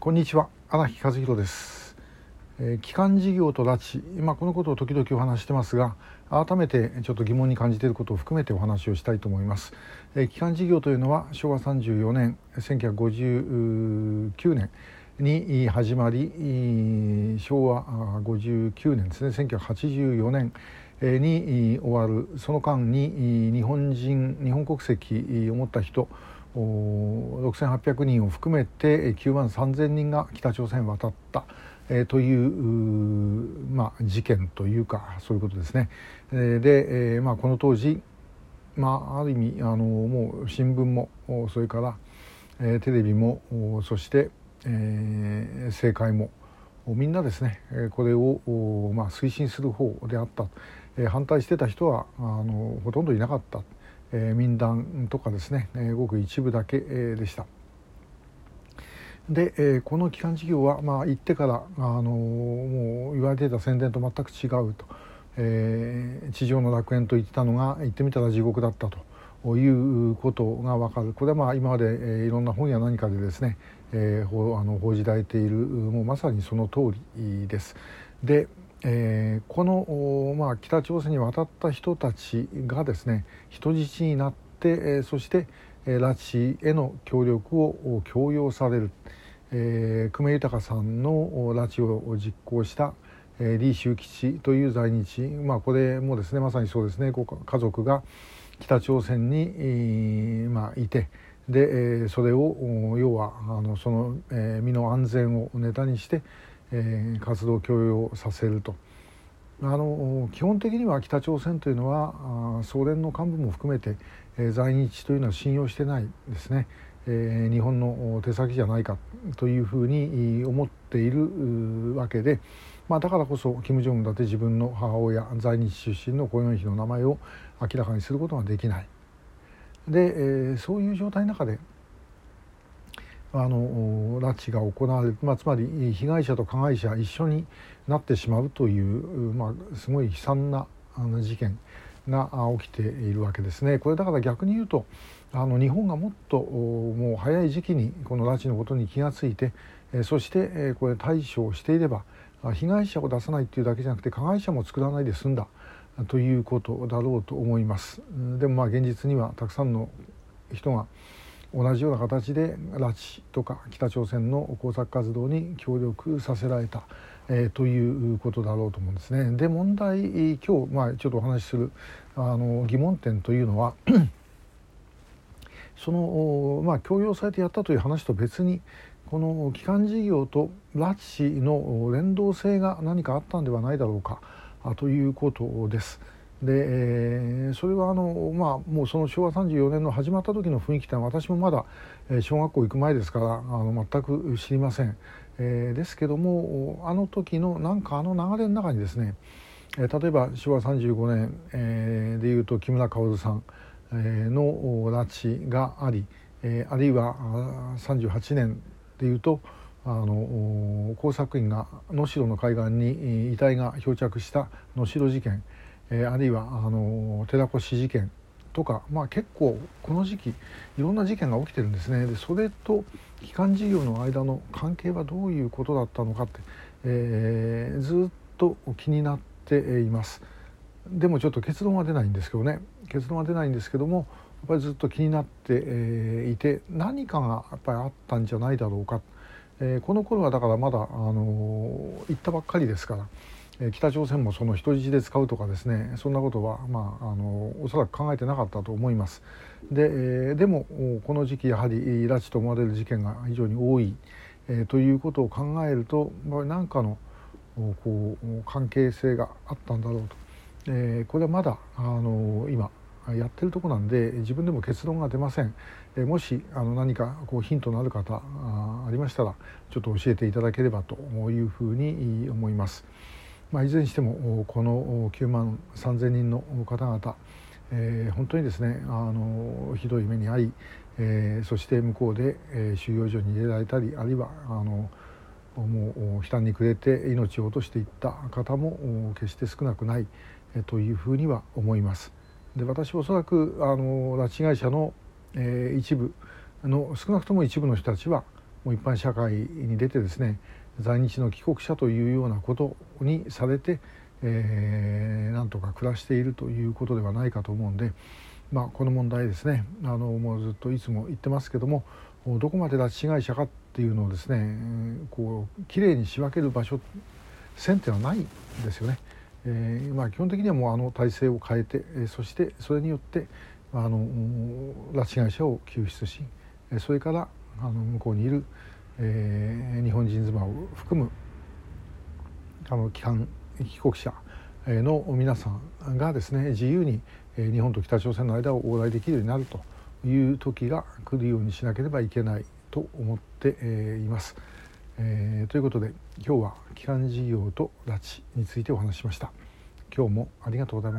こんにちは。荒木和弘です、えー、機関事業と拉致。今このことを時々お話してますが改めてちょっと疑問に感じていることを含めてお話をしたいと思います、えー、機関事業というのは昭和34年1959年に始まり昭和59年ですね。1984年に終わる。その間に日本人日本国籍を持った人6800人を含めて9万3000人が北朝鮮に渡った、えー、というまあ、事件というかそういうことですね。で、えーまあ、この当時、まあ、ある意味あのもう新聞もそれから、えー、テレビもそして、えー、政界もみんなですねこれを、まあ、推進する方であった、反対してた人はあのほとんどいなかった。えー、民団とかですね、えー、ごく一部だけ、えー、でした。で、えー、この基幹事業は、まあ、行ってから、あのもう言われていた宣伝と全く違うと、えー、地上の楽園と言ってたのが行ってみたら地獄だったということが分かるこれはまあ今まで、えー、いろんな本や何かでですね、えー、あの報じられているもうまさにその通りです。でえー、この、まあ、北朝鮮に渡った人たちがですね人質になって、えー、そして、えー、拉致への協力を強要される、えー、久米豊さんの拉致を実行した、李修吉という在日、まあ、これもですねまさにそうですね家族が北朝鮮に、まあ、いてで、それを要はあのその、身の安全をネタにして、えー、活動を強要させると。あの基本的には北朝鮮というのは総連の幹部も含めて、えー、在日というのは信用してないですね、えー、日本の手先じゃないかというふうに思っているわけで、まあ、だからこそ金正恩だって自分の母親在日出身のコヨンヒの名前を明らかにすることができない。で、えー、そういう状態の中であの拉致が行われる、まあ、つまり被害者と加害者一緒になってしまうという、まあ、すごい悲惨な事件が起きているわけですね。これだから逆に言うとあの日本がもっともう早い時期にこの拉致のことに気が付いてそしてこれ対処をしていれば被害者を出さないというだけじゃなくて加害者も作らないで済んだということだろうと思います。でもまあ現実にはたくさんの人が同じような形で拉致とか北朝鮮の工作活動に協力させられた、えー、ということだろうと思うんですね。で問題今日、まあ、ちょっとお話しするあの疑問点というのは その、まあ、強要されてやったという話と別にこの基幹事業と拉致の連動性が何かあったんではないだろうかということです。で、えー、それはあの、まあ、もうその昭和34年の始まった時の雰囲気というのは私もまだ小学校行く前ですからあの全く知りません、えー、ですけどもあの時のなんかあの流れの中にですね、えー、例えば昭和35年、えー、でいうと木村薫さん、えー、の拉致があり、えー、あるいは38年でいうとあの工作員が能代の海岸に遺体が漂着した能代事件。えー、あるいはあの寺越事件とか、まあ、結構この時期いろんな事件が起きてるんですね。でそれと基幹事業の間の関係はどういうことだったのかって、えー、ずっと気になっています。でもちょっと結論は出ないんですけどね。結論は出ないんですけどもやっぱりずっと気になって、いて何かがやっぱりあったんじゃないだろうか、えー、この頃はだからまだ、あの行ったばっかりですから。北朝鮮もその人質で使うとかですねそんなことは、まあ、あのおそらく考えてなかったと思います。ででもこの時期やはり拉致と思われる事件が非常に多い、え、ということを考えると何かのこう関係性があったんだろうと、え、これはまだあの今やってるとこなんで自分でも結論が出ません、え、もしあの何かこうヒントのある方ありましたらちょっと教えていただければというふうに思います。まあ、いずれにしてもこの9万3,000人の方々、えー、本当にですねあのひどい目に遭い、えー、そして向こうで、収容所に入れられたりあるいはあのもう悲嘆に暮れて命を落としていった方も決して少なくないというふうには思います。で私はおそらくあの拉致被害者の、えー、一部の少なくとも一部の人たちはもう一般社会に出てですね在日の帰国者というようなことにされて、えー、なんとか暮らしているということではないかと思うんで、まあ、この問題ですねあのもうずっといつも言ってますけどもどこまで拉致被害者かっていうのをですねこうきれいに仕分ける場所線っていうのはないんですよね。えーまあ、基本的にはもうあの体制を変えて、えそしてそれによってあの拉致被害者を救出しそれからあの向こうにいる、えー、日本人妻を含むあの帰還帰国者の皆さんがですね自由に日本と北朝鮮の間を往来できるようになるという時が来るようにしなければいけないと思っています。えー、ということで今日は帰還事業と拉致についてお話ししました。今日もありがとうございました。